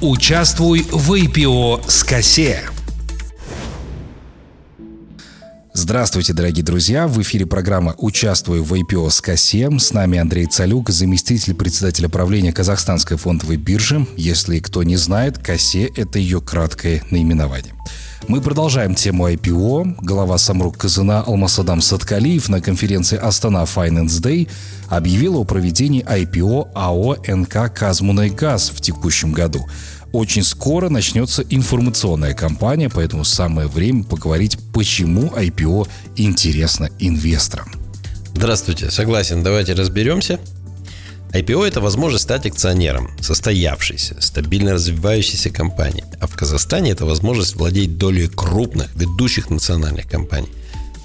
Участвуй в IPO с косе. Здравствуйте, дорогие друзья! В эфире программа «Участвую в IPO с косе». С нами Андрей Цалюк, заместитель председателя правления Казахстанской фондовой биржи. Если кто не знает, косе – это ее краткое наименование. Мы продолжаем тему IPO. Глава Самрук Казына Алмасадам Саткалиев на конференции Астана Finance Day объявила о проведении IPO АО НК «Казмунайгаз» в текущем году. Очень скоро начнется информационная кампания, поэтому самое время поговорить, почему IPO интересно инвесторам. Здравствуйте, согласен, давайте разберемся. IPO – это возможность стать акционером состоявшейся, стабильно развивающейся компании. А в Казахстане это возможность владеть долей крупных, ведущих национальных компаний,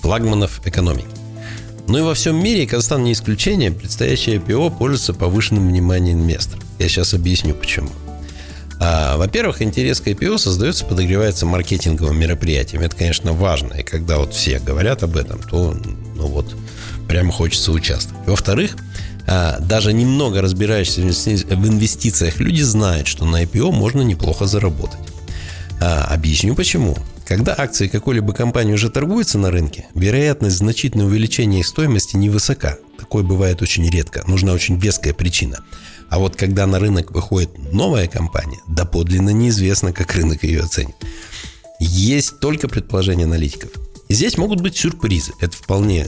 флагманов экономики. Ну и во всем мире, Казахстан не исключение, предстоящее IPO пользуется повышенным вниманием инвесторов. Я сейчас объясню почему. А, во-первых, интерес к IPO создается, подогревается маркетинговым мероприятием. Это, конечно, важно. И когда вот все говорят об этом, то, ну вот, прямо хочется участвовать. Во-вторых, даже немного разбирающиеся в инвестициях люди знают, что на IPO можно неплохо заработать. А, объясню почему. Когда акции какой-либо компании уже торгуются на рынке, вероятность значительного увеличения их стоимости невысока. Такое бывает очень редко. Нужна очень веская причина. А вот когда на рынок выходит новая компания, доподлинно неизвестно, как рынок ее оценит. Есть только предположения аналитиков. И здесь могут быть сюрпризы. Это вполне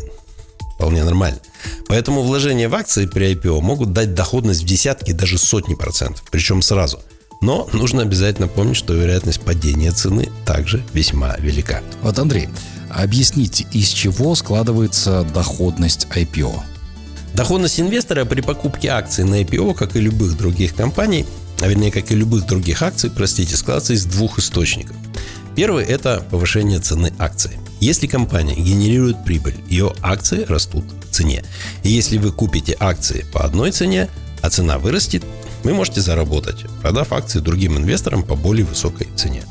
вполне нормально. Поэтому вложения в акции при IPO могут дать доходность в десятки, даже сотни процентов, причем сразу. Но нужно обязательно помнить, что вероятность падения цены также весьма велика. Вот, Андрей, объясните, из чего складывается доходность IPO? Доходность инвестора при покупке акций на IPO, как и любых других компаний, а вернее, как и любых других акций, простите, складывается из двух источников. Первый – это повышение цены акции. Если компания генерирует прибыль, ее акции растут в цене. И если вы купите акции по одной цене, а цена вырастет, вы можете заработать, продав акции другим инвесторам по более высокой цене.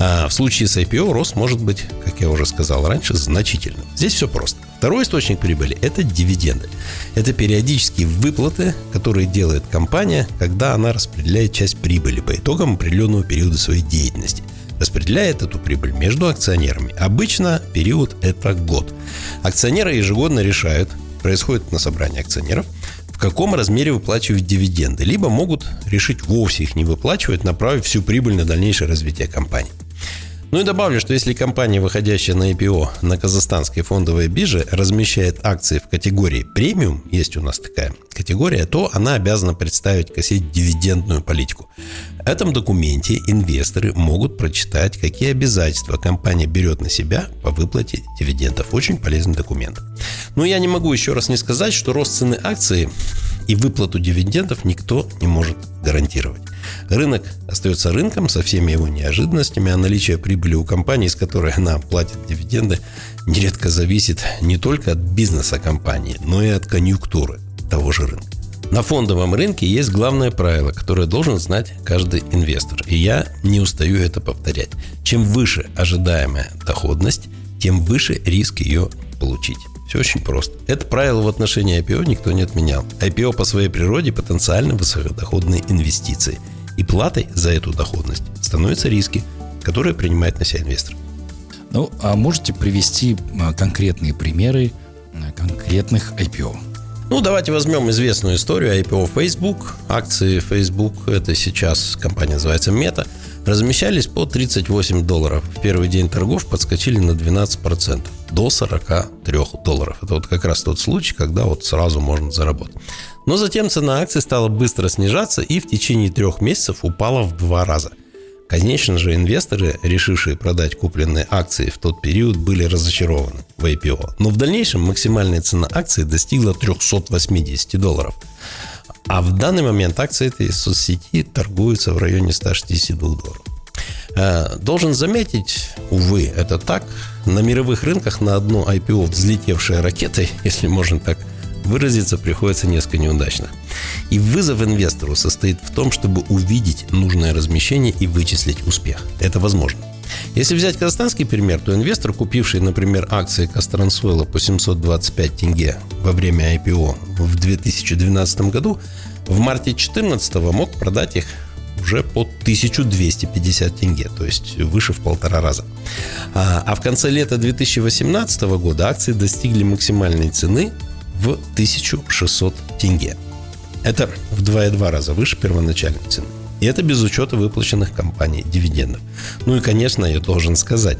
А в случае с IPO рост может быть, как я уже сказал раньше, значительным. Здесь все просто. Второй источник прибыли – это дивиденды. Это периодические выплаты, которые делает компания, когда она распределяет часть прибыли по итогам определенного периода своей деятельности распределяет эту прибыль между акционерами. Обычно период это год. Акционеры ежегодно решают, происходит на собрании акционеров, в каком размере выплачивать дивиденды, либо могут решить вовсе их не выплачивать, направив всю прибыль на дальнейшее развитие компании. Ну и добавлю, что если компания, выходящая на IPO на казахстанской фондовой бирже, размещает акции в категории премиум, есть у нас такая категория, то она обязана представить кассете дивидендную политику. В этом документе инвесторы могут прочитать, какие обязательства компания берет на себя по выплате дивидендов. Очень полезный документ. Но я не могу еще раз не сказать, что рост цены акции и выплату дивидендов никто не может гарантировать. Рынок остается рынком со всеми его неожиданностями, а наличие прибыли у компании, с которой она платит дивиденды, нередко зависит не только от бизнеса компании, но и от конъюнктуры того же рынка. На фондовом рынке есть главное правило, которое должен знать каждый инвестор. И я не устаю это повторять. Чем выше ожидаемая доходность, тем выше риск ее получить. Все очень просто. Это правило в отношении IPO никто не отменял. IPO по своей природе потенциально высокодоходные инвестиции – и платой за эту доходность становятся риски, которые принимает на себя инвестор. Ну, а можете привести а, конкретные примеры а, конкретных IPO? Ну, давайте возьмем известную историю IPO Facebook. Акции Facebook, это сейчас компания называется Meta, размещались по 38 долларов. В первый день торгов подскочили на 12%, до 43 долларов. Это вот как раз тот случай, когда вот сразу можно заработать. Но затем цена акций стала быстро снижаться и в течение трех месяцев упала в два раза. Конечно же, инвесторы, решившие продать купленные акции в тот период, были разочарованы в IPO. Но в дальнейшем максимальная цена акции достигла 380 долларов. А в данный момент акции этой соцсети торгуются в районе 162 долларов. Э, должен заметить, увы, это так, на мировых рынках на одну IPO взлетевшая ракетой, если можно так выразиться приходится несколько неудачно. И вызов инвестору состоит в том, чтобы увидеть нужное размещение и вычислить успех. Это возможно. Если взять казахстанский пример, то инвестор, купивший, например, акции Кастрансойла по 725 тенге во время IPO в 2012 году, в марте 2014 мог продать их уже по 1250 тенге, то есть выше в полтора раза. А, а в конце лета 2018 года акции достигли максимальной цены в 1600 тенге. Это в 2,2 раза выше первоначальной цены. И это без учета выплаченных компанией дивидендов. Ну и, конечно, я должен сказать,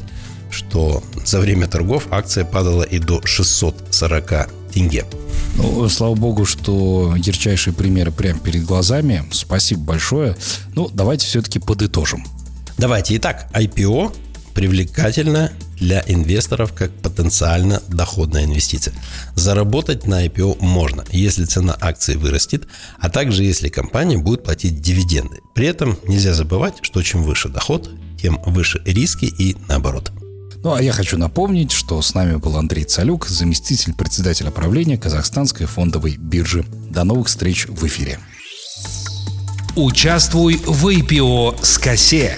что за время торгов акция падала и до 640 тенге. Ну, слава богу, что ярчайшие примеры прямо перед глазами. Спасибо большое. Ну, давайте все-таки подытожим. Давайте. Итак, IPO привлекательно для инвесторов как потенциально доходная инвестиция. Заработать на IPO можно, если цена акции вырастет, а также если компания будет платить дивиденды. При этом нельзя забывать, что чем выше доход, тем выше риски и наоборот. Ну, а я хочу напомнить, что с нами был Андрей Цалюк, заместитель председателя правления Казахстанской фондовой биржи. До новых встреч в эфире. Участвуй в IPO с косе.